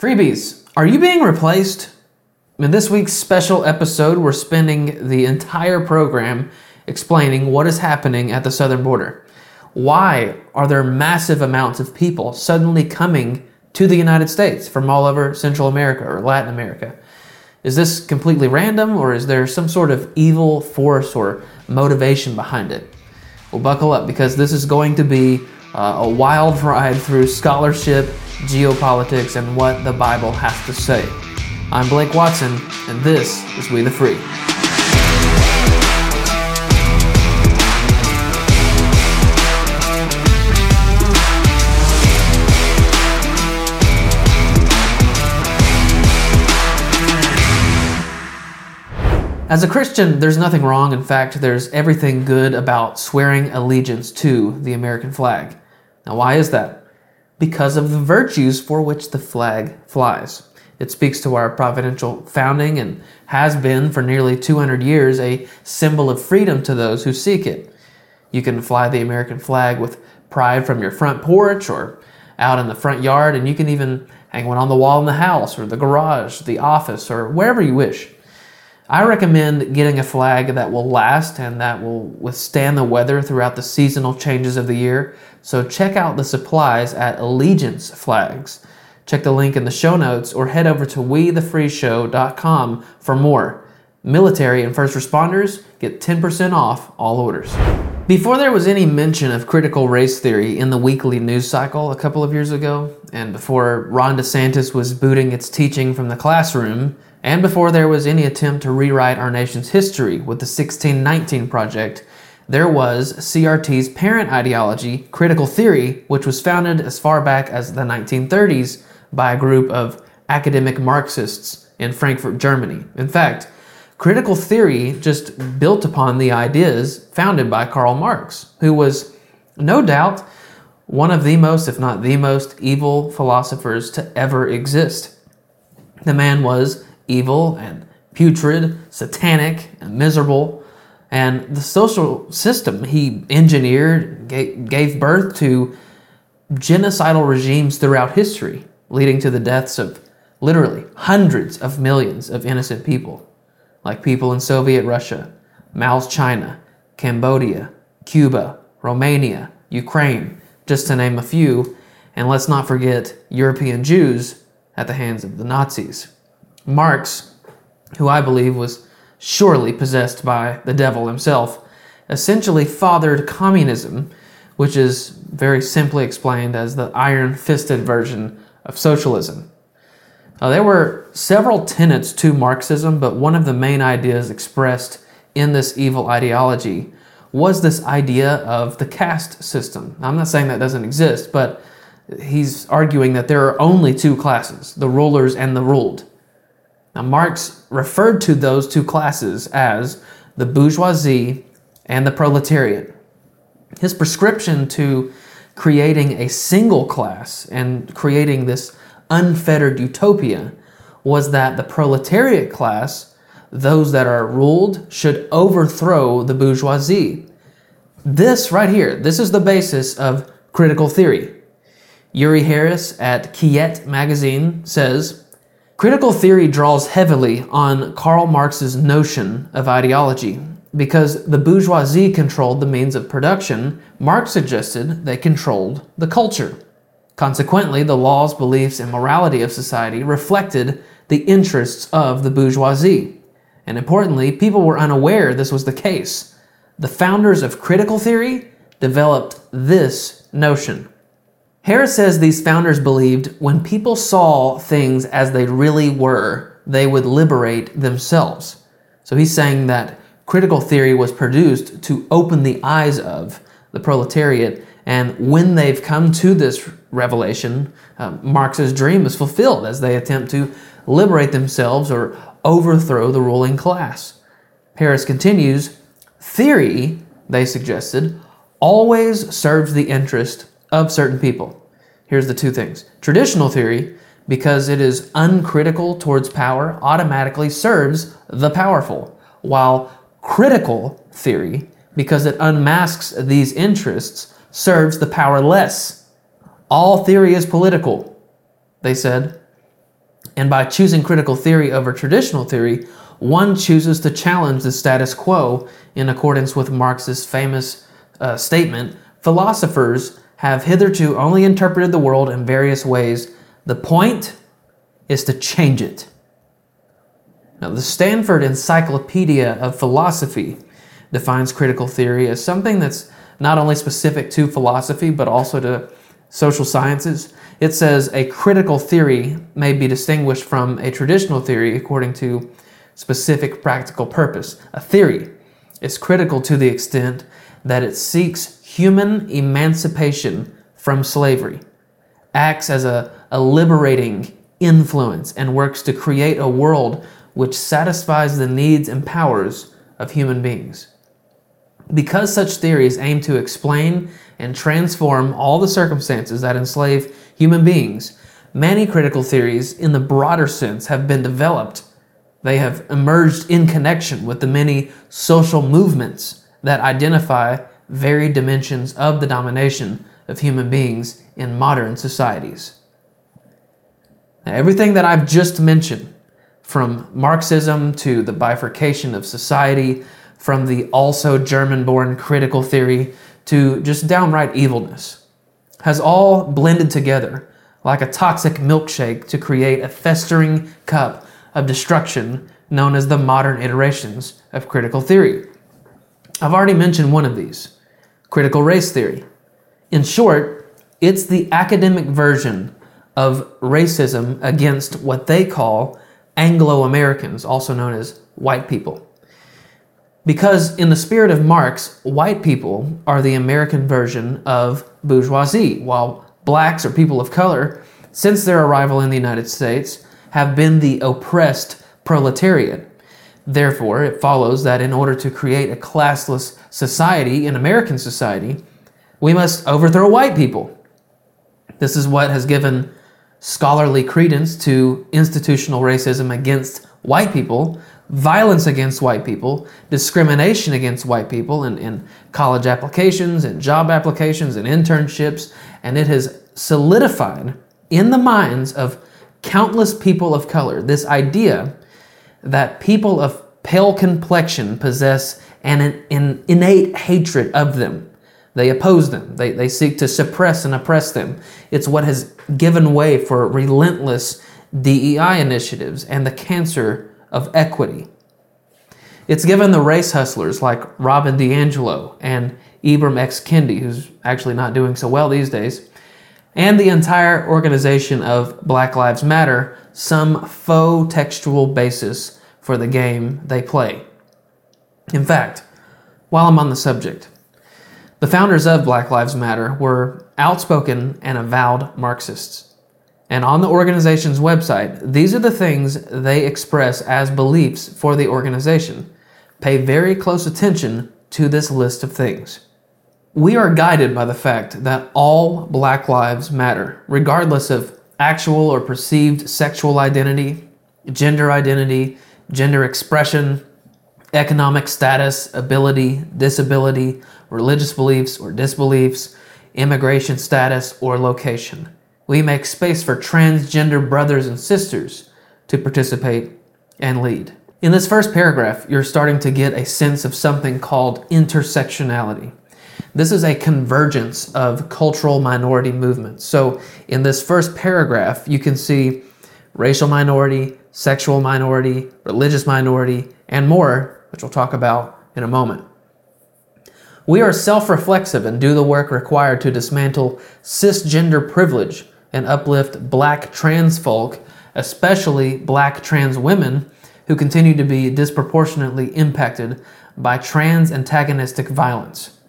Freebies, are you being replaced? In this week's special episode, we're spending the entire program explaining what is happening at the southern border. Why are there massive amounts of people suddenly coming to the United States from all over Central America or Latin America? Is this completely random or is there some sort of evil force or motivation behind it? Well, buckle up because this is going to be uh, a wild ride through scholarship, geopolitics, and what the Bible has to say. I'm Blake Watson, and this is We the Free. As a Christian, there's nothing wrong. In fact, there's everything good about swearing allegiance to the American flag. Now, why is that? Because of the virtues for which the flag flies. It speaks to our providential founding and has been for nearly 200 years a symbol of freedom to those who seek it. You can fly the American flag with pride from your front porch or out in the front yard, and you can even hang one on the wall in the house or the garage, the office, or wherever you wish. I recommend getting a flag that will last and that will withstand the weather throughout the seasonal changes of the year. So check out the supplies at Allegiance Flags. Check the link in the show notes or head over to wethefreeshow.com for more. Military and first responders get 10% off all orders. Before there was any mention of critical race theory in the weekly news cycle a couple of years ago, and before Ron DeSantis was booting its teaching from the classroom, and before there was any attempt to rewrite our nation's history with the 1619 Project, there was CRT's parent ideology, critical theory, which was founded as far back as the 1930s by a group of academic Marxists in Frankfurt, Germany. In fact, critical theory just built upon the ideas founded by Karl Marx, who was no doubt one of the most, if not the most, evil philosophers to ever exist. The man was evil and putrid, satanic and miserable. And the social system he engineered gave birth to genocidal regimes throughout history, leading to the deaths of literally hundreds of millions of innocent people, like people in Soviet Russia, Mao's China, Cambodia, Cuba, Romania, Ukraine, just to name a few. And let's not forget European Jews at the hands of the Nazis. Marx, who I believe was surely possessed by the devil himself, essentially fathered communism, which is very simply explained as the iron fisted version of socialism. Now, there were several tenets to Marxism, but one of the main ideas expressed in this evil ideology was this idea of the caste system. Now, I'm not saying that doesn't exist, but he's arguing that there are only two classes the rulers and the ruled. Now, Marx referred to those two classes as the bourgeoisie and the proletariat. His prescription to creating a single class and creating this unfettered utopia was that the proletariat class, those that are ruled, should overthrow the bourgeoisie. This right here, this is the basis of critical theory. Uri Harris at Quillette magazine says, Critical theory draws heavily on Karl Marx's notion of ideology. Because the bourgeoisie controlled the means of production, Marx suggested they controlled the culture. Consequently, the laws, beliefs, and morality of society reflected the interests of the bourgeoisie. And importantly, people were unaware this was the case. The founders of critical theory developed this notion. Harris says these founders believed when people saw things as they really were, they would liberate themselves. So he's saying that critical theory was produced to open the eyes of the proletariat, and when they've come to this revelation, uh, Marx's dream is fulfilled as they attempt to liberate themselves or overthrow the ruling class. Harris continues theory, they suggested, always serves the interest of certain people. Here's the two things traditional theory, because it is uncritical towards power, automatically serves the powerful, while critical theory, because it unmasks these interests, serves the powerless. All theory is political, they said. And by choosing critical theory over traditional theory, one chooses to challenge the status quo in accordance with Marx's famous uh, statement philosophers have hitherto only interpreted the world in various ways. The point is to change it. Now, the Stanford Encyclopedia of Philosophy defines critical theory as something that's not only specific to philosophy, but also to social sciences. It says a critical theory may be distinguished from a traditional theory according to specific practical purpose. A theory is critical to the extent that it seeks human emancipation from slavery, acts as a, a liberating influence, and works to create a world which satisfies the needs and powers of human beings. Because such theories aim to explain and transform all the circumstances that enslave human beings, many critical theories, in the broader sense, have been developed. They have emerged in connection with the many social movements that identify varied dimensions of the domination of human beings in modern societies. Now, everything that I've just mentioned, from Marxism to the bifurcation of society, from the also German born critical theory to just downright evilness, has all blended together like a toxic milkshake to create a festering cup of destruction known as the modern iterations of critical theory. I've already mentioned one of these critical race theory. In short, it's the academic version of racism against what they call Anglo Americans, also known as white people. Because, in the spirit of Marx, white people are the American version of bourgeoisie, while blacks or people of color, since their arrival in the United States, have been the oppressed proletariat. Therefore, it follows that in order to create a classless society in American society, we must overthrow white people. This is what has given scholarly credence to institutional racism against white people violence against white people, discrimination against white people in, in college applications and job applications and internships, and it has solidified in the minds of countless people of color this idea that people of pale complexion possess an, an innate hatred of them. They oppose them. They, they seek to suppress and oppress them. It's what has given way for relentless DEI initiatives and the cancer of equity. It's given the race hustlers like Robin DiAngelo and Ibram X. Kendi, who's actually not doing so well these days, and the entire organization of Black Lives Matter some faux textual basis for the game they play. In fact, while I'm on the subject, the founders of Black Lives Matter were outspoken and avowed Marxists. And on the organization's website, these are the things they express as beliefs for the organization. Pay very close attention to this list of things. We are guided by the fact that all black lives matter, regardless of actual or perceived sexual identity, gender identity, gender expression, economic status, ability, disability, religious beliefs or disbeliefs, immigration status, or location we make space for transgender brothers and sisters to participate and lead. In this first paragraph, you're starting to get a sense of something called intersectionality. This is a convergence of cultural minority movements. So, in this first paragraph, you can see racial minority, sexual minority, religious minority, and more, which we'll talk about in a moment. We are self reflexive and do the work required to dismantle cisgender privilege and uplift black trans folk, especially black trans women, who continue to be disproportionately impacted by trans antagonistic violence.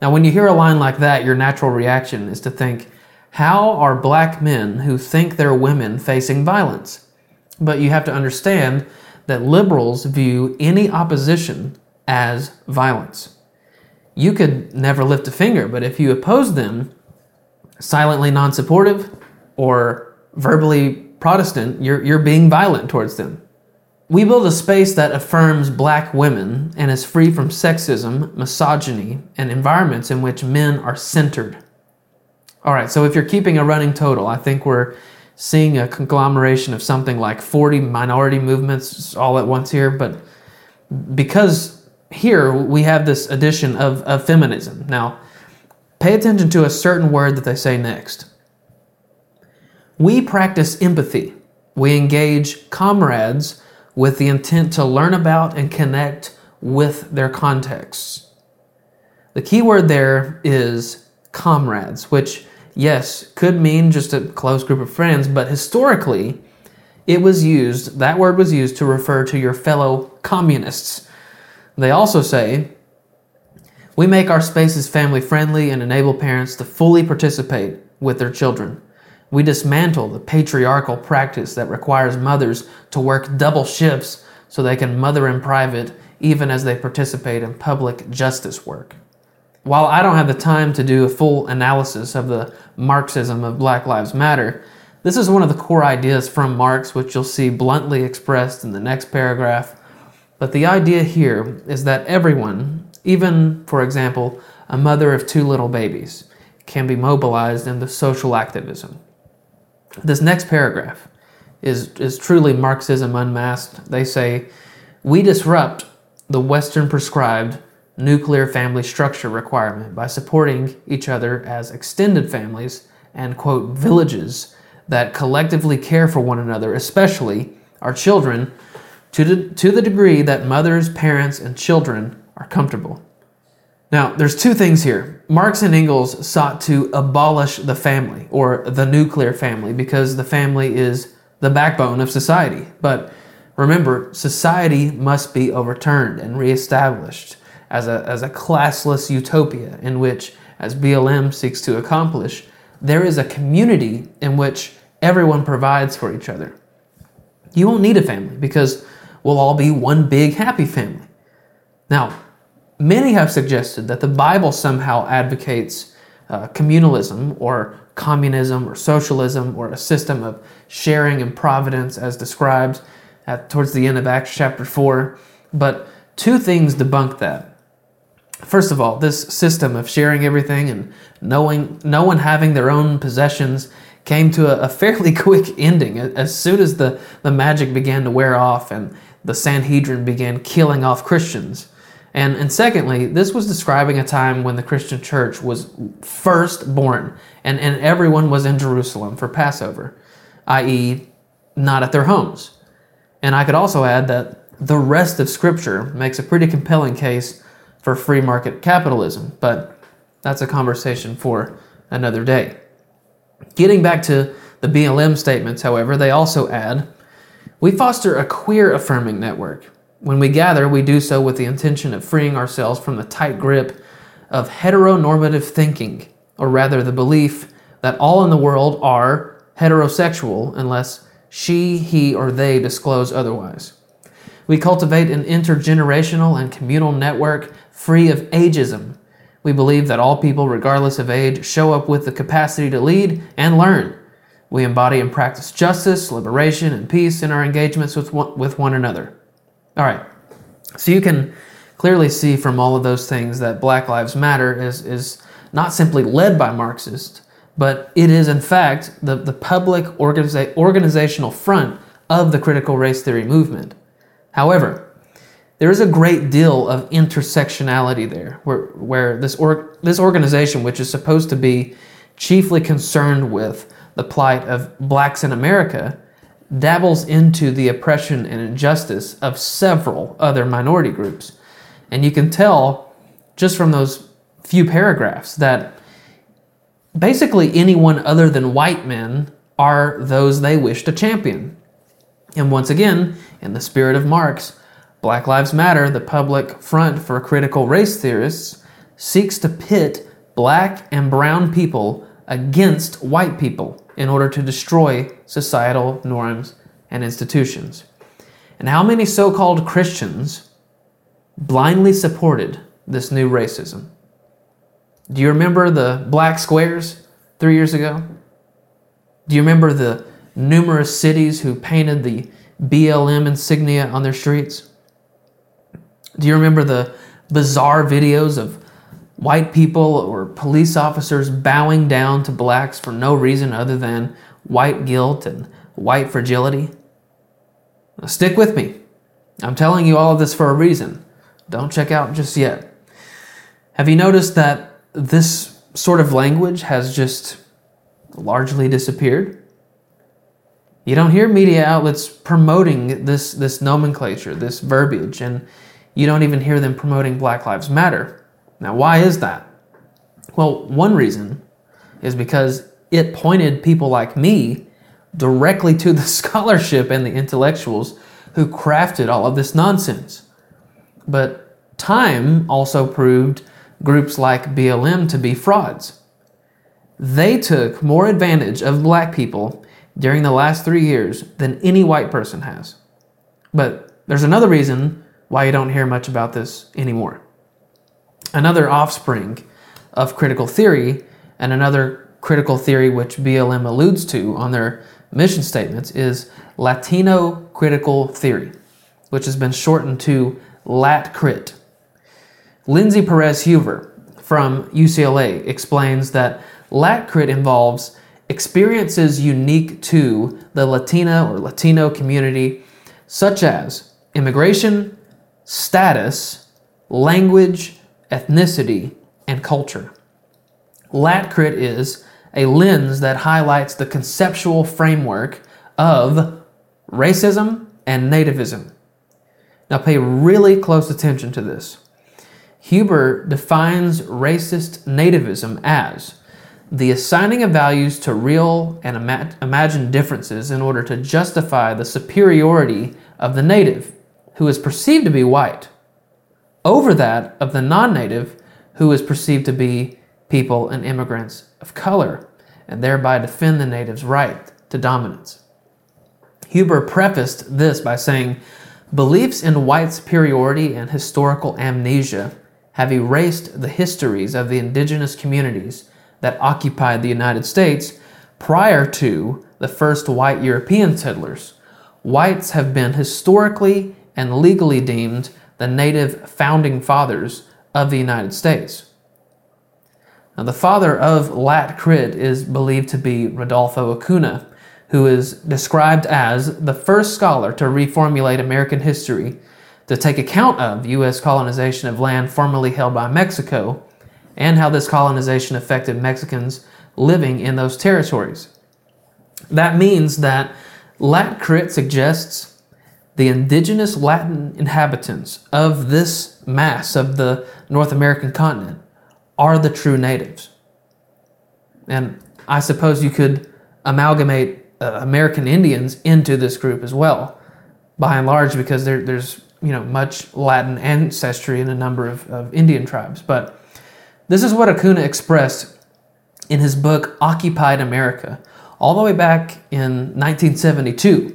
Now, when you hear a line like that, your natural reaction is to think, how are black men who think they're women facing violence? But you have to understand that liberals view any opposition as violence. You could never lift a finger, but if you oppose them, silently non supportive, or verbally Protestant, you're, you're being violent towards them. We build a space that affirms black women and is free from sexism, misogyny, and environments in which men are centered. All right, so if you're keeping a running total, I think we're seeing a conglomeration of something like 40 minority movements all at once here, but because here we have this addition of, of feminism. Now, pay attention to a certain word that they say next. We practice empathy. We engage comrades with the intent to learn about and connect with their contexts. The key word there is comrades, which, yes, could mean just a close group of friends, but historically, it was used, that word was used to refer to your fellow communists. They also say, we make our spaces family friendly and enable parents to fully participate with their children. We dismantle the patriarchal practice that requires mothers to work double shifts so they can mother in private even as they participate in public justice work. While I don't have the time to do a full analysis of the Marxism of Black Lives Matter, this is one of the core ideas from Marx, which you'll see bluntly expressed in the next paragraph. But the idea here is that everyone, even, for example, a mother of two little babies, can be mobilized into social activism. This next paragraph is, is truly Marxism unmasked. They say, We disrupt the Western prescribed nuclear family structure requirement by supporting each other as extended families and, quote, villages that collectively care for one another, especially our children, to the, to the degree that mothers, parents, and children are comfortable. Now, there's two things here. Marx and Engels sought to abolish the family or the nuclear family because the family is the backbone of society. But remember, society must be overturned and reestablished as a, as a classless utopia in which, as BLM seeks to accomplish, there is a community in which everyone provides for each other. You won't need a family because we'll all be one big happy family. Now, Many have suggested that the Bible somehow advocates uh, communalism or communism or socialism or a system of sharing and providence as described at, towards the end of Acts chapter 4. But two things debunk that. First of all, this system of sharing everything and knowing no one having their own possessions came to a, a fairly quick ending as soon as the, the magic began to wear off and the Sanhedrin began killing off Christians. And, and secondly, this was describing a time when the Christian church was first born and, and everyone was in Jerusalem for Passover, i.e., not at their homes. And I could also add that the rest of Scripture makes a pretty compelling case for free market capitalism, but that's a conversation for another day. Getting back to the BLM statements, however, they also add we foster a queer affirming network when we gather, we do so with the intention of freeing ourselves from the tight grip of heteronormative thinking, or rather the belief that all in the world are heterosexual unless she, he, or they disclose otherwise. We cultivate an intergenerational and communal network free of ageism. We believe that all people, regardless of age, show up with the capacity to lead and learn. We embody and practice justice, liberation, and peace in our engagements with one, with one another. All right. So you can clearly see from all of those things that Black Lives Matter is, is not simply led by Marxists, but it is in fact the, the public organiza- organizational front of the critical race theory movement. However, there is a great deal of intersectionality there, where, where this, or, this organization, which is supposed to be chiefly concerned with the plight of blacks in America, dabbles into the oppression and injustice of several other minority groups. And you can tell just from those few paragraphs that basically anyone other than white men are those they wish to champion. And once again, in the spirit of Marx, Black Lives Matter, the public front for critical race theorists, seeks to pit black and brown people against white people in order to destroy societal norms and institutions. And how many so called Christians blindly supported this new racism? Do you remember the black squares three years ago? Do you remember the numerous cities who painted the BLM insignia on their streets? Do you remember the bizarre videos of white people or police officers bowing down to blacks for no reason other than white guilt and white fragility? Now, stick with me. I'm telling you all of this for a reason. Don't check out just yet. Have you noticed that this sort of language has just largely disappeared? You don't hear media outlets promoting this, this nomenclature, this verbiage, and you don't even hear them promoting Black Lives Matter. Now, why is that? Well, one reason is because it pointed people like me directly to the scholarship and the intellectuals who crafted all of this nonsense. But time also proved groups like BLM to be frauds. They took more advantage of black people during the last three years than any white person has. But there's another reason why you don't hear much about this anymore. Another offspring of critical theory, and another critical theory which BLM alludes to on their mission statements, is Latino critical theory, which has been shortened to LatCrit. Lindsay Perez Huber from UCLA explains that LatCrit involves experiences unique to the Latina or Latino community, such as immigration, status, language, ethnicity, and culture. LatCrit is a lens that highlights the conceptual framework of racism and nativism. Now, pay really close attention to this. Huber defines racist nativism as the assigning of values to real and ima- imagined differences in order to justify the superiority of the native, who is perceived to be white, over that of the non native, who is perceived to be people and immigrants of color, and thereby defend the native's right to dominance. Huber prefaced this by saying, Beliefs in white superiority and historical amnesia have erased the histories of the indigenous communities that occupied the United States prior to the first white European settlers. Whites have been historically and legally deemed the native founding fathers of the United States. Now, the father of LatCrit is believed to be Rodolfo Acuna, who is described as the first scholar to reformulate American history to take account of U.S. colonization of land formerly held by Mexico and how this colonization affected Mexicans living in those territories. That means that LatCrit suggests the indigenous Latin inhabitants of this mass of the North American continent are the true natives. And I suppose you could amalgamate uh, American Indians into this group as well, by and large, because there, there's you know much Latin ancestry in a number of, of Indian tribes. But this is what Acuna expressed in his book Occupied America, all the way back in 1972.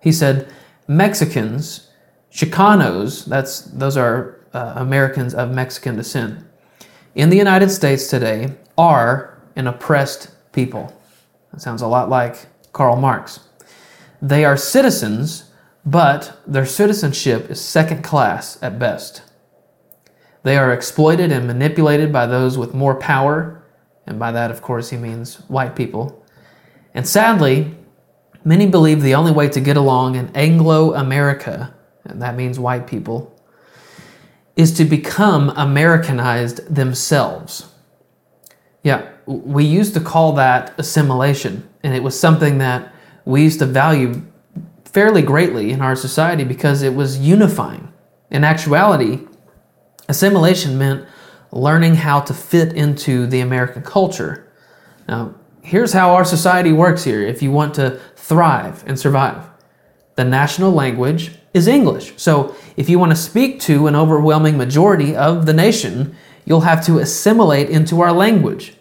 He said, Mexicans, Chicanos, that's those are uh, Americans of Mexican descent, in the United States today are an oppressed people. That sounds a lot like Karl Marx. They are citizens, but their citizenship is second class at best. They are exploited and manipulated by those with more power, and by that, of course, he means white people. And sadly, many believe the only way to get along in Anglo America, and that means white people, is to become Americanized themselves. Yeah, we used to call that assimilation, and it was something that we used to value fairly greatly in our society because it was unifying. In actuality, assimilation meant learning how to fit into the American culture. Now, here's how our society works here if you want to thrive and survive. The national language is English. So, if you want to speak to an overwhelming majority of the nation, you'll have to assimilate into our language.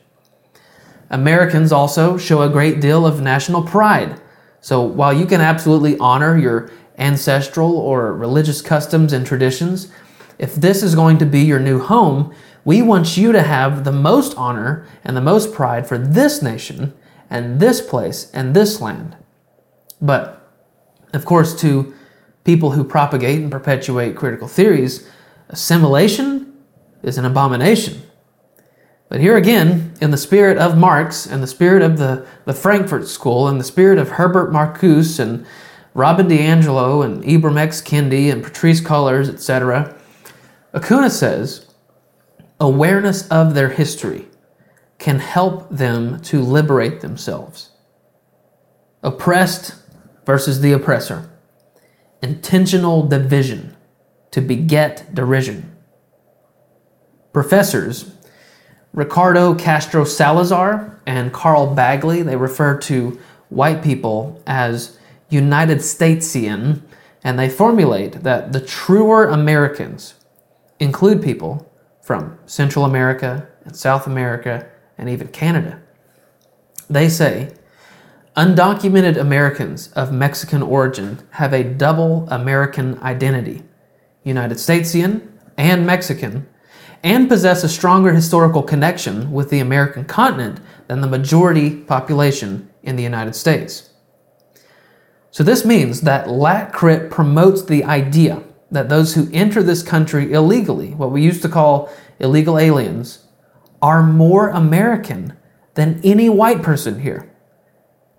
Americans also show a great deal of national pride. So while you can absolutely honor your ancestral or religious customs and traditions, if this is going to be your new home, we want you to have the most honor and the most pride for this nation and this place and this land. But, of course, to people who propagate and perpetuate critical theories, assimilation is an abomination. But here again, in the spirit of Marx and the spirit of the, the Frankfurt School and the spirit of Herbert Marcuse and Robin DiAngelo and Ibram X. Kendi and Patrisse Cullors, etc., Acuna says awareness of their history can help them to liberate themselves. Oppressed versus the oppressor. Intentional division to beget derision. Professors Ricardo Castro Salazar and Carl Bagley, they refer to white people as United Statesian, and they formulate that the truer Americans include people from Central America and South America and even Canada. They say undocumented Americans of Mexican origin have a double American identity, United Statesian and Mexican, and possess a stronger historical connection with the American continent than the majority population in the United States. So, this means that Lat Crit promotes the idea that those who enter this country illegally, what we used to call illegal aliens, are more American than any white person here.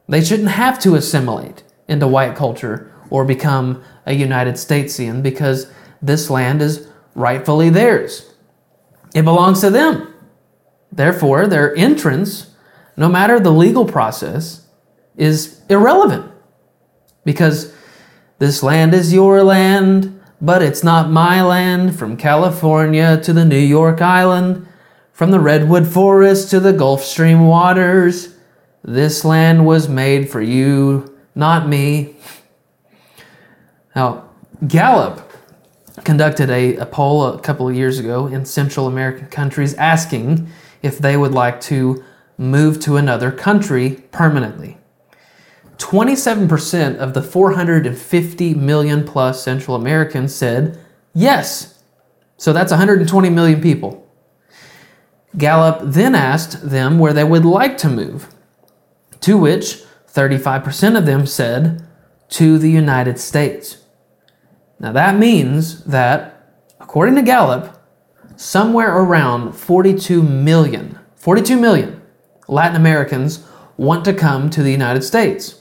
They shouldn't have to assimilate into white culture or become a United Statesian because this land is rightfully theirs. It belongs to them. Therefore, their entrance, no matter the legal process, is irrelevant because this land is your land, but it's not my land from California to the New York Island. From the redwood forest to the Gulf Stream waters, this land was made for you, not me. Now, Gallup conducted a, a, poll a couple of years ago in Central American countries asking if they would like to move to another country permanently. 27% of the 450 million plus Central Americans said yes. So that's 120 million people. Gallup then asked them where they would like to move, to which 35% of them said to the United States. Now that means that, according to Gallup, somewhere around 42 million, 42 million Latin Americans want to come to the United States.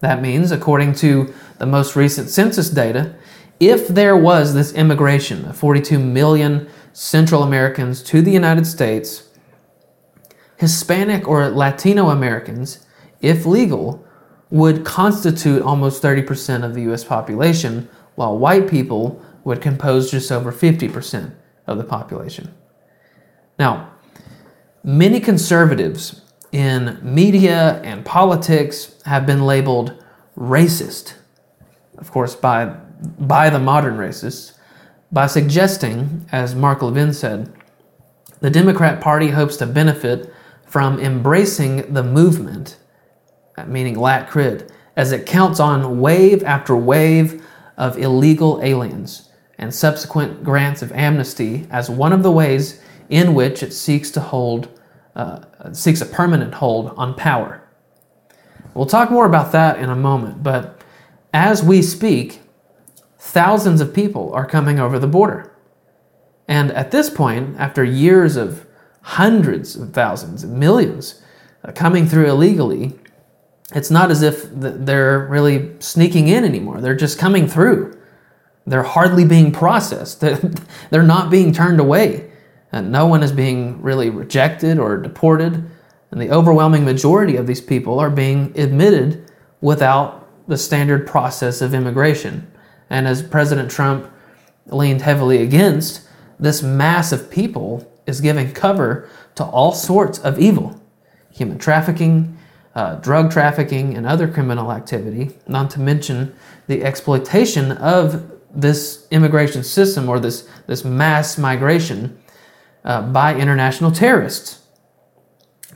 That means, according to the most recent census data, if there was this immigration of 42 million Central Americans to the United States, Hispanic or Latino Americans, if legal, would constitute almost 30% of the US population, while white people would compose just over 50% of the population. Now, many conservatives in media and politics have been labeled racist, of course, by, by the modern racists by suggesting, as Mark Levin said, the Democrat Party hopes to benefit from embracing the movement, meaning lat as it counts on wave after wave of illegal aliens and subsequent grants of amnesty as one of the ways in which it seeks to hold uh, seeks a permanent hold on power. We'll talk more about that in a moment, but as we speak, thousands of people are coming over the border. And at this point, after years of hundreds of thousands, millions uh, coming through illegally, it's not as if they're really sneaking in anymore. They're just coming through. They're hardly being processed. They're not being turned away. And no one is being really rejected or deported. And the overwhelming majority of these people are being admitted without the standard process of immigration. And as President Trump leaned heavily against, this mass of people is giving cover to all sorts of evil human trafficking, uh, drug trafficking, and other criminal activity, not to mention the exploitation of this immigration system or this, this mass migration uh, by international terrorists.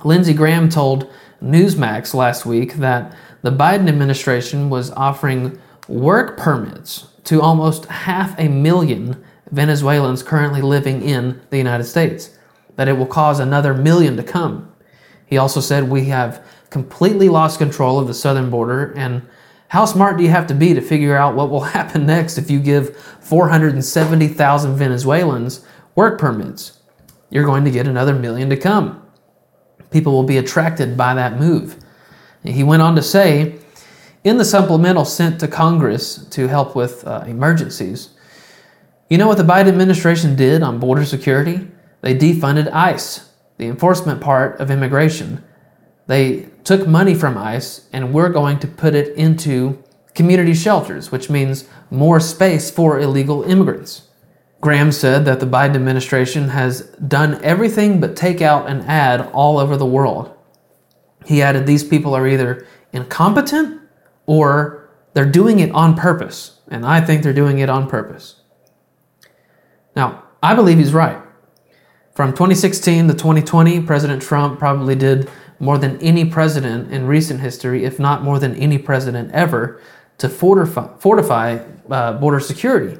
Lindsey Graham told Newsmax last week that the Biden administration was offering work permits to almost half a million Venezuelans currently living in the United States, that it will cause another million to come. He also said we have completely lost control of the southern border and how smart do you have to be to figure out what will happen next if you give 470,000 Venezuelans work permits? You're going to get another million to come. People will be attracted by that move. He went on to say, in the supplemental sent to Congress to help with uh, emergencies, you know what the Biden administration did on border security? They defunded ICE, the enforcement part of immigration. They took money from ICE and we're going to put it into community shelters, which means more space for illegal immigrants. Graham said that the Biden administration has done everything but take out an ad all over the world. He added these people are either incompetent or they're doing it on purpose. And I think they're doing it on purpose. Now, I believe he's right. From 2016 to 2020, President Trump probably did more than any president in recent history, if not more than any president ever, to fortify, fortify uh, border security,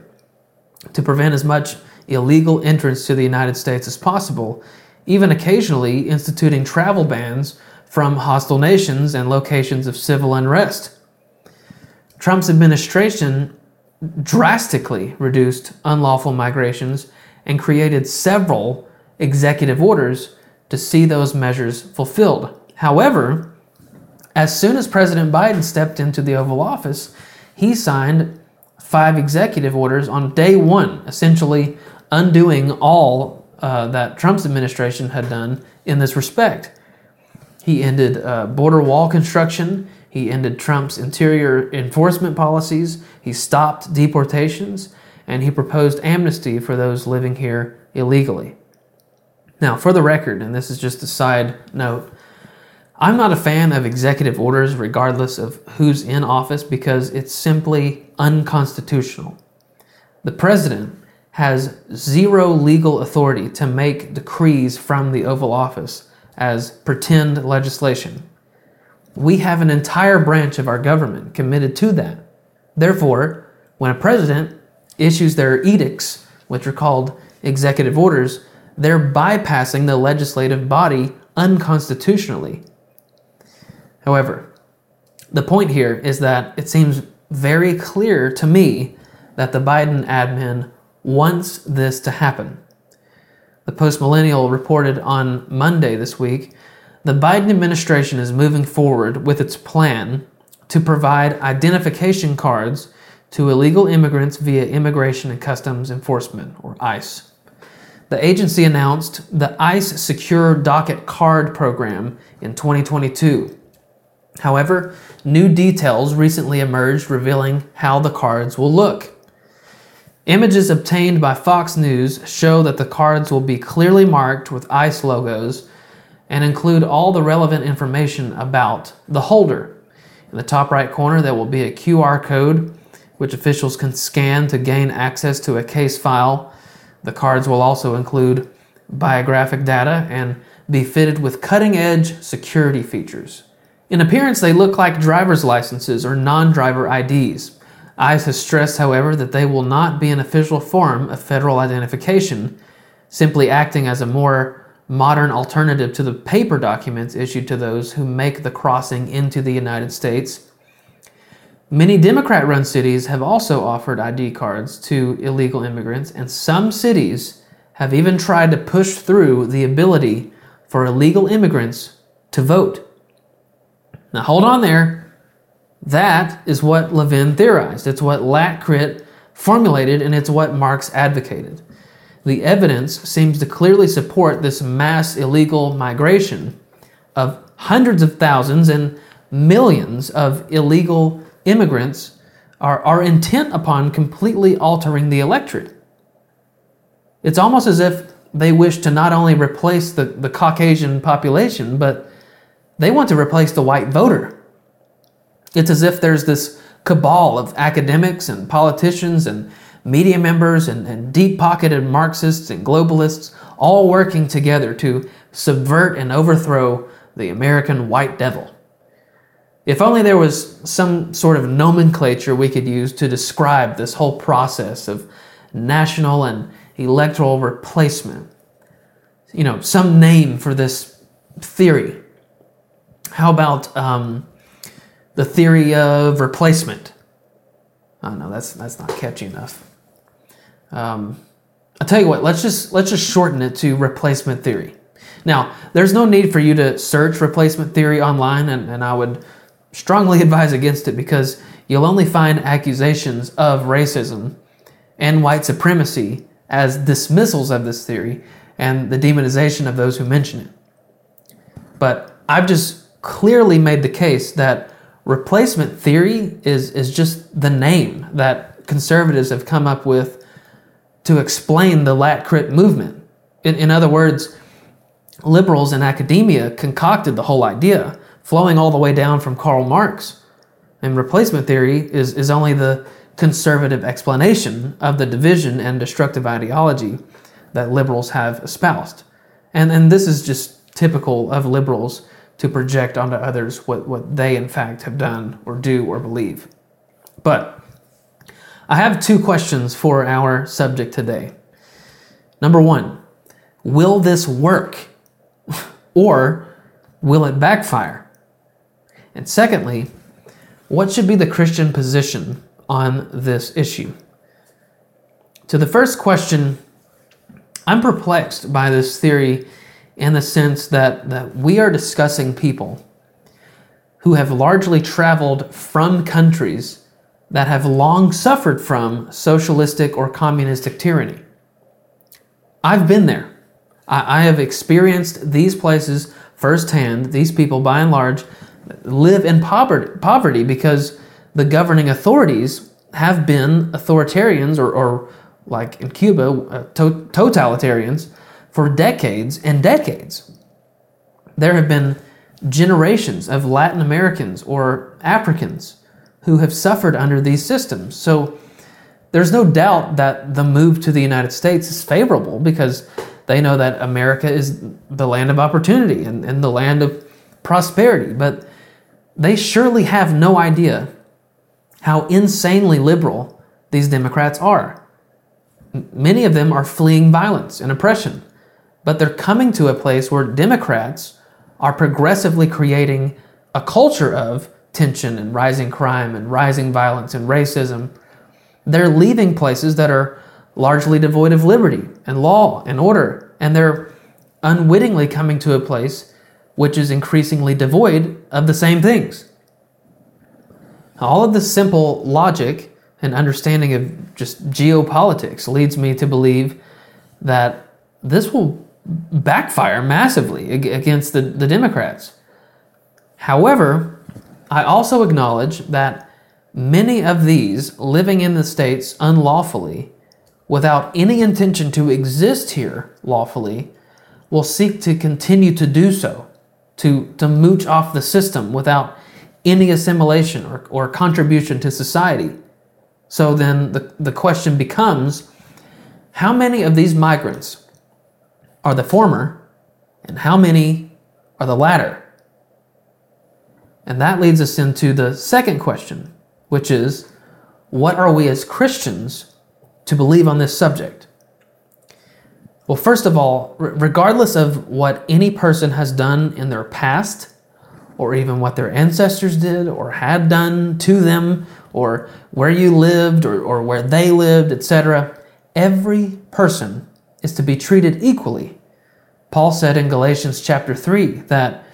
to prevent as much illegal entrance to the United States as possible, even occasionally instituting travel bans from hostile nations and locations of civil unrest. Trump's administration drastically reduced unlawful migrations and created several executive orders to see those measures fulfilled. However, as soon as President Biden stepped into the Oval Office, he signed five executive orders on day one, essentially undoing all uh, that Trump's administration had done in this respect. He ended uh, border wall construction. He ended Trump's interior enforcement policies. He stopped deportations. And he proposed amnesty for those living here illegally. Now, for the record, and this is just a side note, I'm not a fan of executive orders, regardless of who's in office, because it's simply unconstitutional. The president has zero legal authority to make decrees from the Oval Office as pretend legislation. We have an entire branch of our government committed to that. Therefore, when a president issues their edicts, which are called executive orders, they're bypassing the legislative body unconstitutionally. However, the point here is that it seems very clear to me that the Biden admin wants this to happen. The Post Millennial reported on Monday this week the Biden administration is moving forward with its plan to provide identification cards to illegal immigrants via Immigration and Customs Enforcement, or ICE. The agency announced the ICE Secure Docket Card program in 2022. However, new details recently emerged revealing how the cards will look. Images obtained by Fox News show that the cards will be clearly marked with ICE logos and include all the relevant information about the holder. In the top right corner, there will be a QR code which officials can scan to gain access to a case file. The cards will also include biographic data and be fitted with cutting edge security features. In appearance, they look like driver's licenses or non driver IDs. ICE has stressed, however, that they will not be an official form of federal identification, simply acting as a more modern alternative to the paper documents issued to those who make the crossing into the United States. Many Democrat run cities have also offered ID cards to illegal immigrants, and some cities have even tried to push through the ability for illegal immigrants to vote. Now hold on there. That is what Levin theorized. It's what Lat Crit formulated, and it's what Marx advocated. The evidence seems to clearly support this mass illegal migration of hundreds of thousands and millions of illegal immigrants are, are intent upon completely altering the electorate. It's almost as if they wish to not only replace the, the Caucasian population, but they want to replace the white voter. It's as if there's this cabal of academics and politicians and media members and, and deep pocketed Marxists and globalists all working together to subvert and overthrow the American white devil. If only there was some sort of nomenclature we could use to describe this whole process of national and electoral replacement. You know, some name for this theory. How about um, the theory of replacement? Oh no, that's that's not catchy enough. Um, I'll tell you what, let's just let's just shorten it to replacement theory. Now, there's no need for you to search replacement theory online, and, and I would strongly advise against it because you'll only find accusations of racism and white supremacy as dismissals of this theory and the demonization of those who mention it. But I've just clearly made the case that replacement theory is, is just the name that conservatives have come up with to explain the Lat Crit movement. In, in other words, liberals in academia concocted the whole idea, flowing all the way down from Karl Marx. And replacement theory is, is only the conservative explanation of the division and destructive ideology that liberals have espoused. And, and this is just typical of liberals to project onto others what, what they, in fact, have done or do or believe. But I have two questions for our subject today. Number one, will this work? or will it backfire? And secondly, what should be the Christian position on this issue? To the first question, I'm perplexed by this theory in the sense that, that we are discussing people who have largely traveled from countries that have long suffered from socialistic or communistic tyranny. I've been there. I, I have experienced these places firsthand. These people, by and large, live in poverty, poverty because the governing authorities have been authoritarians or, or like in Cuba, uh, to- totalitarians for decades and decades. There have been generations of Latin Americans or Africans who have suffered under these systems. So there's no doubt that the move to the United States is favorable because they know that America is the land of opportunity and, and the land of prosperity. But they surely have no idea how insanely liberal these Democrats are. Many of them are fleeing violence and oppression, but they're coming to a place where Democrats are progressively creating a culture of tension and rising crime and rising violence and racism. They're leaving places that are largely devoid of liberty and law and order, and they're unwittingly coming to a place which is increasingly devoid of the same things. All of this simple logic and understanding of just geopolitics leads me to believe that this will backfire massively against the, the Democrats. However, I also acknowledge that many of these living in the states unlawfully, without any intention to exist here lawfully, will seek to continue to do so, to, to mooch off the system without any assimilation or, or contribution to society. So then the, the question becomes how many of these migrants are the former and how many are the latter? And that leads us into the second question, which is what are we as Christians to believe on this subject? Well, first of all, regardless of what any person has done in their past, or even what their ancestors did or had done to them, or where you lived or, or where they lived, etc., every person is to be treated equally. Paul said in Galatians chapter 3 that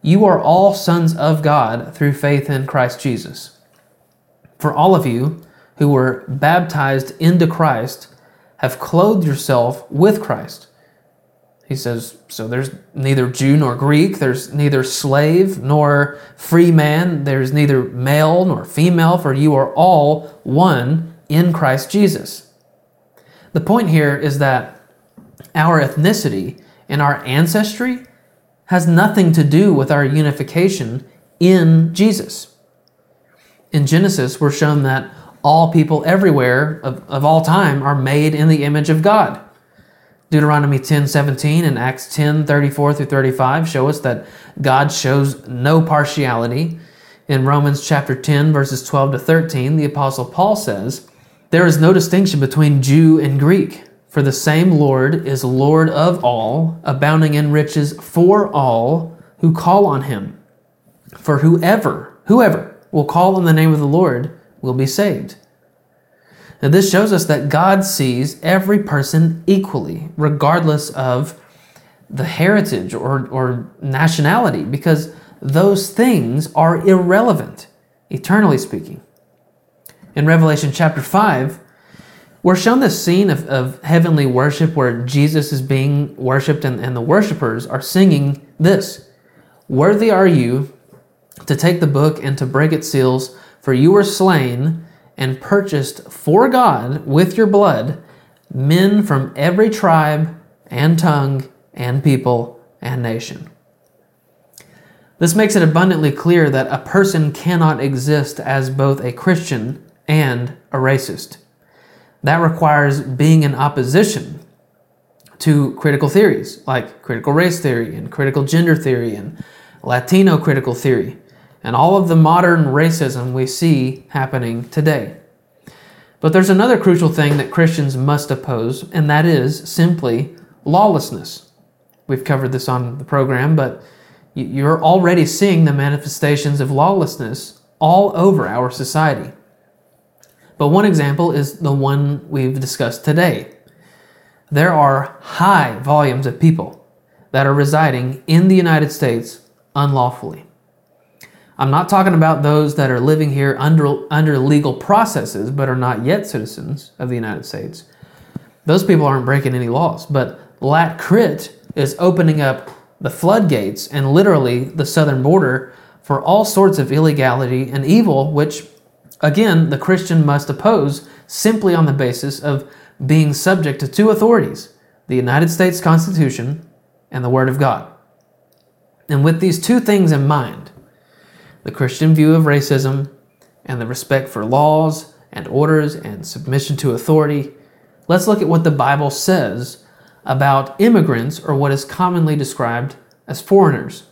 you are all sons of God through faith in Christ Jesus. For all of you who were baptized into Christ have clothed yourself with Christ. He says, So there's neither Jew nor Greek, there's neither slave nor free man, there's neither male nor female, for you are all one in Christ Jesus. The point here is that our ethnicity and our ancestry has nothing to do with our unification in Jesus. In Genesis, we're shown that all people everywhere of, of all time are made in the image of God. Deuteronomy 10 17 and Acts 10 34 through 35 show us that God shows no partiality. In Romans chapter 10, verses 12 to 13, the Apostle Paul says, There is no distinction between Jew and Greek, for the same Lord is Lord of all, abounding in riches for all who call on him. For whoever, whoever will call on the name of the Lord will be saved. And this shows us that God sees every person equally, regardless of the heritage or, or nationality, because those things are irrelevant, eternally speaking. In Revelation chapter 5, we're shown this scene of, of heavenly worship where Jesus is being worshiped and, and the worshipers are singing this Worthy are you to take the book and to break its seals, for you were slain and purchased for God with your blood men from every tribe and tongue and people and nation. This makes it abundantly clear that a person cannot exist as both a Christian and a racist. That requires being in opposition to critical theories like critical race theory and critical gender theory and Latino critical theory and all of the modern racism we see happening today. But there's another crucial thing that Christians must oppose, and that is simply lawlessness. We've covered this on the program, but you're already seeing the manifestations of lawlessness all over our society. But one example is the one we've discussed today. There are high volumes of people that are residing in the United States unlawfully. I'm not talking about those that are living here under, under legal processes but are not yet citizens of the United States. Those people aren't breaking any laws, but Lat Crit is opening up the floodgates and literally the southern border for all sorts of illegality and evil, which, again, the Christian must oppose simply on the basis of being subject to two authorities the United States Constitution and the Word of God. And with these two things in mind, the Christian view of racism, and the respect for laws and orders and submission to authority, let's look at what the Bible says about immigrants or what is commonly described as foreigners.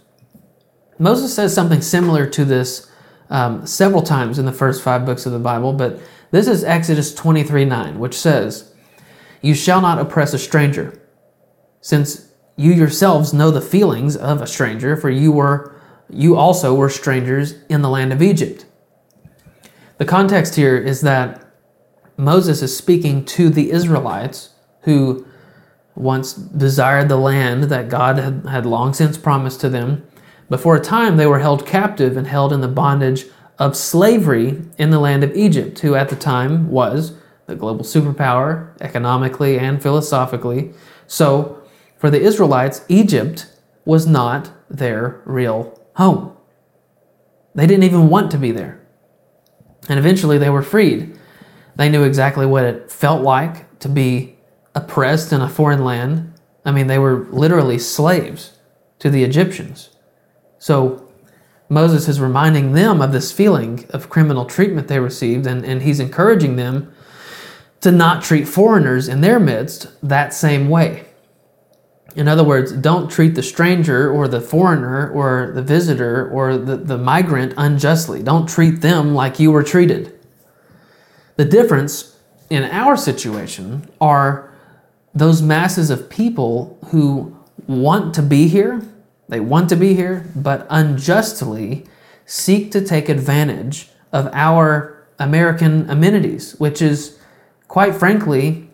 Moses says something similar to this um, several times in the first five books of the Bible, but this is Exodus 23 9, which says, You shall not oppress a stranger, since you yourselves know the feelings of a stranger, for you were you also were strangers in the land of Egypt. The context here is that Moses is speaking to the Israelites who once desired the land that God had, had long since promised to them. But for a time, they were held captive and held in the bondage of slavery in the land of Egypt, who at the time was the global superpower economically and philosophically. So, for the Israelites, Egypt was not their real home. They didn't even want to be there. And eventually they were freed. They knew exactly what it felt like to be oppressed in a foreign land. I mean, they were literally slaves to the Egyptians. So Moses is reminding them of this feeling of criminal treatment they received, and, and he's encouraging them to not treat foreigners in their midst that same way. In other words, don't treat the stranger or the foreigner or the visitor or the, the migrant unjustly. Don't treat them like you were treated. The difference in our situation are those masses of people who want to be here, they want to be here, but unjustly seek to take advantage of our American amenities, which is, quite frankly,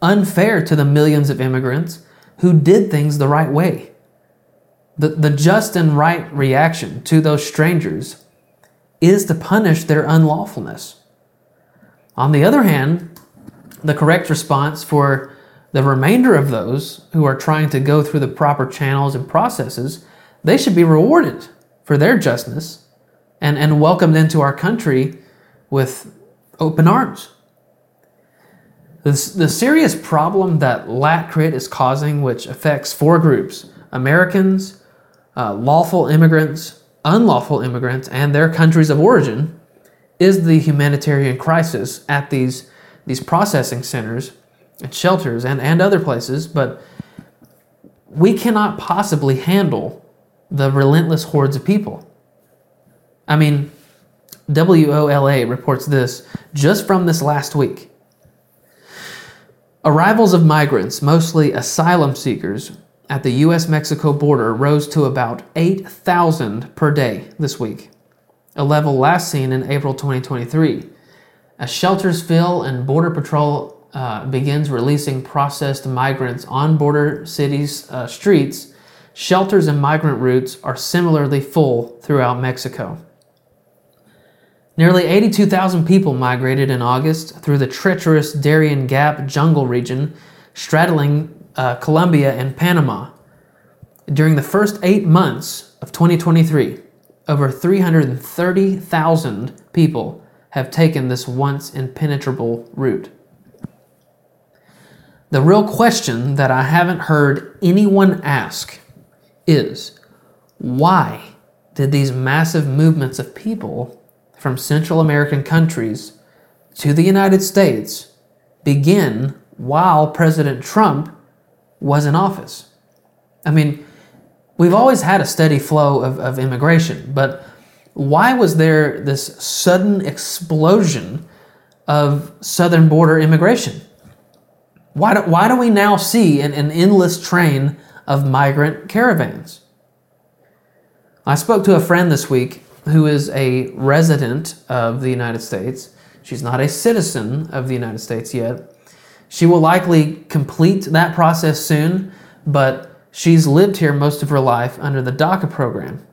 unfair to the millions of immigrants who did things the right way. The, the just and right reaction to those strangers is to punish their unlawfulness. On the other hand, the correct response for the remainder of those who are trying to go through the proper channels and processes, they should be rewarded for their justness and, and welcomed into our country with open arms. The, the serious problem that LatCrit is causing, which affects four groups Americans, uh, lawful immigrants, unlawful immigrants, and their countries of origin, is the humanitarian crisis at these, these processing centers and shelters and, and other places. But we cannot possibly handle the relentless hordes of people. I mean, WOLA reports this just from this last week. Arrivals of migrants, mostly asylum seekers, at the US Mexico border rose to about 8,000 per day this week, a level last seen in April 2023. As shelters fill and Border Patrol uh, begins releasing processed migrants on border cities' uh, streets, shelters and migrant routes are similarly full throughout Mexico. Nearly 82,000 people migrated in August through the treacherous Darien Gap jungle region straddling uh, Colombia and Panama. During the first eight months of 2023, over 330,000 people have taken this once impenetrable route. The real question that I haven't heard anyone ask is why did these massive movements of people from Central American countries to the United States begin while President Trump was in office? I mean, we've always had a steady flow of, of immigration, but why was there this sudden explosion of southern border immigration? Why do, why do we now see an, an endless train of migrant caravans? I spoke to a friend this week who is a resident of the United States. She's not a citizen of the United States yet. She will likely complete that process soon, but She's lived here most of her life under the DACA program.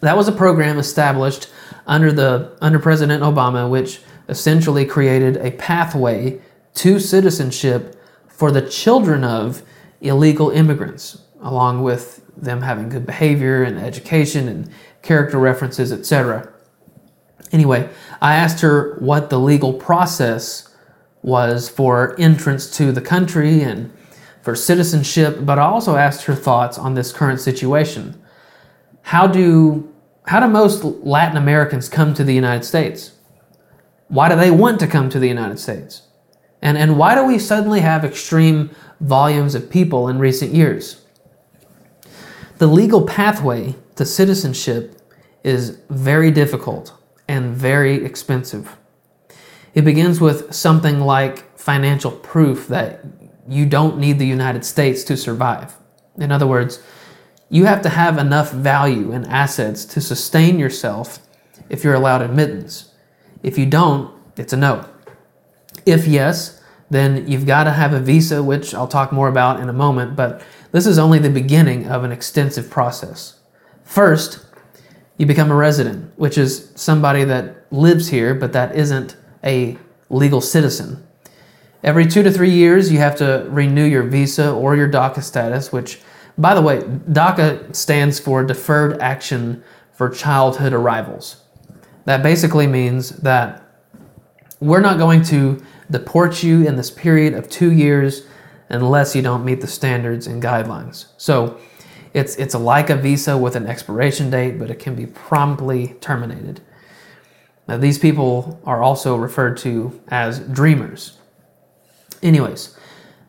That was a program established under the under President Obama which essentially created a pathway to citizenship for the children of illegal immigrants along with them having good behavior and education and character references, etc. Anyway, I asked her what the legal process was for entrance to the country and for citizenship, but I also asked her thoughts on this current situation. How do, how do most Latin Americans come to the United States? Why do they want to come to the United States? And, and why do we suddenly have extreme volumes of people in recent years? The legal pathway to citizenship is very difficult and very expensive. It begins with something like financial proof that you don't need the United States to survive. In other words, you have to have enough value and assets to sustain yourself if you're allowed admittance. If you don't, it's a no. If yes, then you've got to have a visa, which I'll talk more about in a moment, but this is only the beginning of an extensive process. First, you become a resident, which is somebody that lives here but that isn't a legal citizen. Every two to three years, you have to renew your visa or your DACA status, which, by the way, DACA stands for Deferred Action for Childhood Arrivals. That basically means that we're not going to deport you in this period of two years unless you don't meet the standards and guidelines. So it's, it's like a visa with an expiration date, but it can be promptly terminated. Now, these people are also referred to as dreamers. Anyways,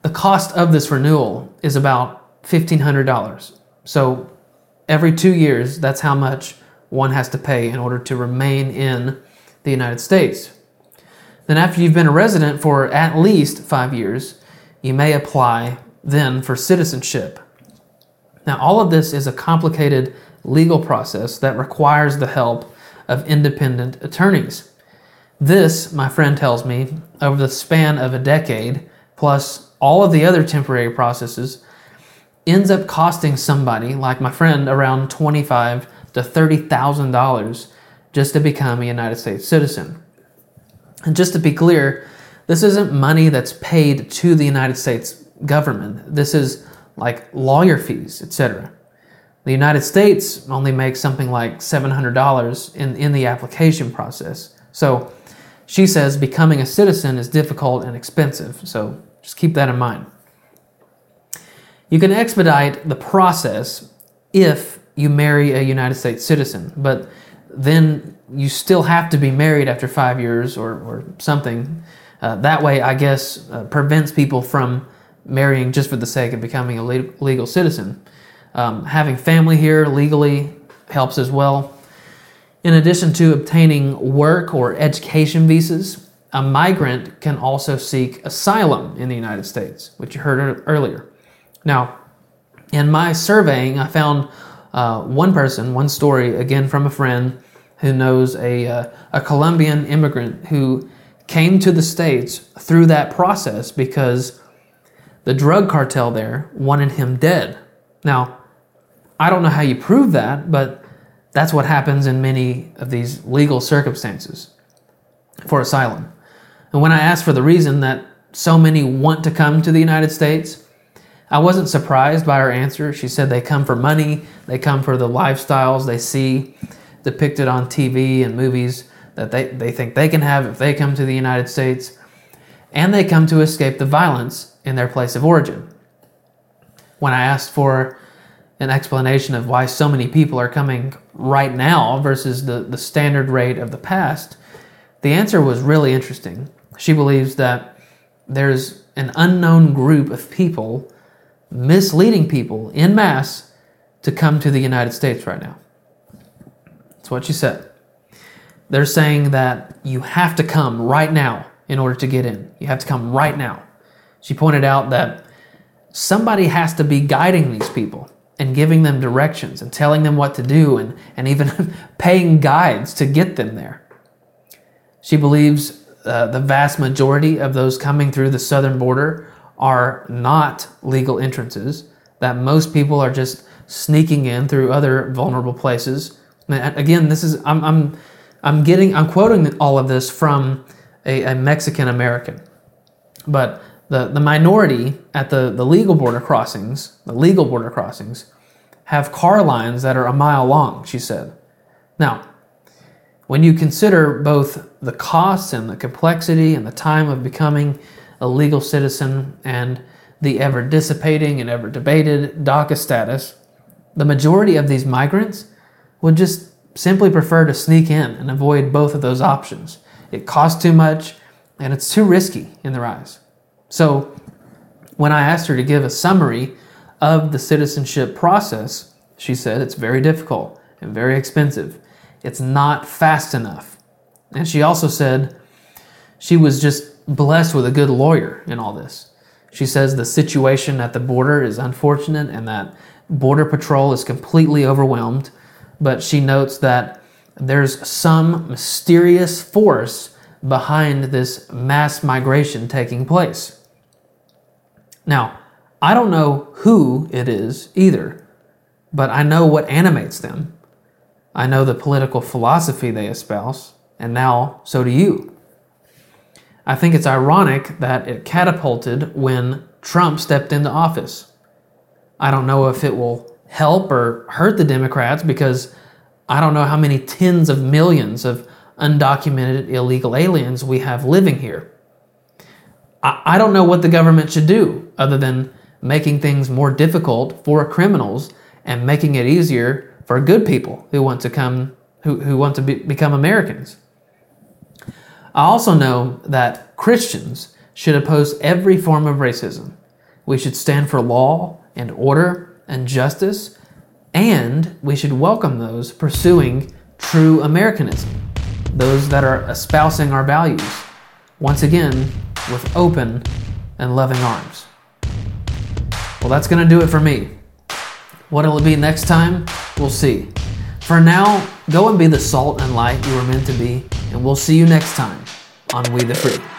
the cost of this renewal is about $1,500. So every two years, that's how much one has to pay in order to remain in the United States. Then, after you've been a resident for at least five years, you may apply then for citizenship. Now, all of this is a complicated legal process that requires the help of independent attorneys. This, my friend tells me, over the span of a decade, plus all of the other temporary processes, ends up costing somebody like my friend around twenty-five to thirty thousand dollars just to become a United States citizen. And just to be clear, this isn't money that's paid to the United States government. This is like lawyer fees, etc. The United States only makes something like $700 in, in the application process. So she says becoming a citizen is difficult and expensive, so just keep that in mind. You can expedite the process if you marry a United States citizen, but then you still have to be married after five years or, or something. Uh, that way, I guess, uh, prevents people from marrying just for the sake of becoming a legal citizen. Um, having family here legally helps as well. In addition to obtaining work or education visas, a migrant can also seek asylum in the United States, which you heard earlier. Now, in my surveying, I found uh, one person, one story, again from a friend who knows a, uh, a Colombian immigrant who came to the States through that process because the drug cartel there wanted him dead. Now, I don't know how you prove that, but that's what happens in many of these legal circumstances for asylum. And when I asked for the reason that so many want to come to the United States, I wasn't surprised by her answer. She said they come for money, they come for the lifestyles they see depicted on TV and movies that they, they think they can have if they come to the United States, and they come to escape the violence in their place of origin. When I asked for an explanation of why so many people are coming right now versus the, the standard rate of the past, the answer was really interesting. She believes that there's an unknown group of people misleading people in mass to come to the United States right now. That's what she said. They're saying that you have to come right now in order to get in. You have to come right now. She pointed out that somebody has to be guiding these people and giving them directions and telling them what to do and, and even paying guides to get them there. She believes uh, the vast majority of those coming through the southern border are not legal entrances, that most people are just sneaking in through other vulnerable places. Again, this is, I'm, I'm, I'm getting, I'm quoting all of this from a, a Mexican American. But the, the minority at the, the legal border crossings, the legal border crossings, have car lines that are a mile long, she said. Now, when you consider both the costs and the complexity and the time of becoming a legal citizen and the ever dissipating and ever debated DACA status, the majority of these migrants would just simply prefer to sneak in and avoid both of those options. It costs too much and it's too risky in their eyes. So, when I asked her to give a summary of the citizenship process, she said it's very difficult and very expensive. It's not fast enough. And she also said she was just blessed with a good lawyer in all this. She says the situation at the border is unfortunate and that Border Patrol is completely overwhelmed, but she notes that there's some mysterious force behind this mass migration taking place. Now, I don't know who it is either, but I know what animates them. I know the political philosophy they espouse, and now so do you. I think it's ironic that it catapulted when Trump stepped into office. I don't know if it will help or hurt the Democrats because I don't know how many tens of millions of undocumented illegal aliens we have living here. I, don't know what the government should do other than making things more difficult for criminals and making it easier for good people who want to come who, who want to be, become Americans. I also know that Christians should oppose every form of racism. We should stand for law and order and justice, and we should welcome those pursuing true Americanism, those that are espousing our values, once again, with open and loving arms. Well, that's going to do it for me. What will it be next time? We'll see. For now, go and be the salt and light you were meant to be, and we'll see you next time on We the Free.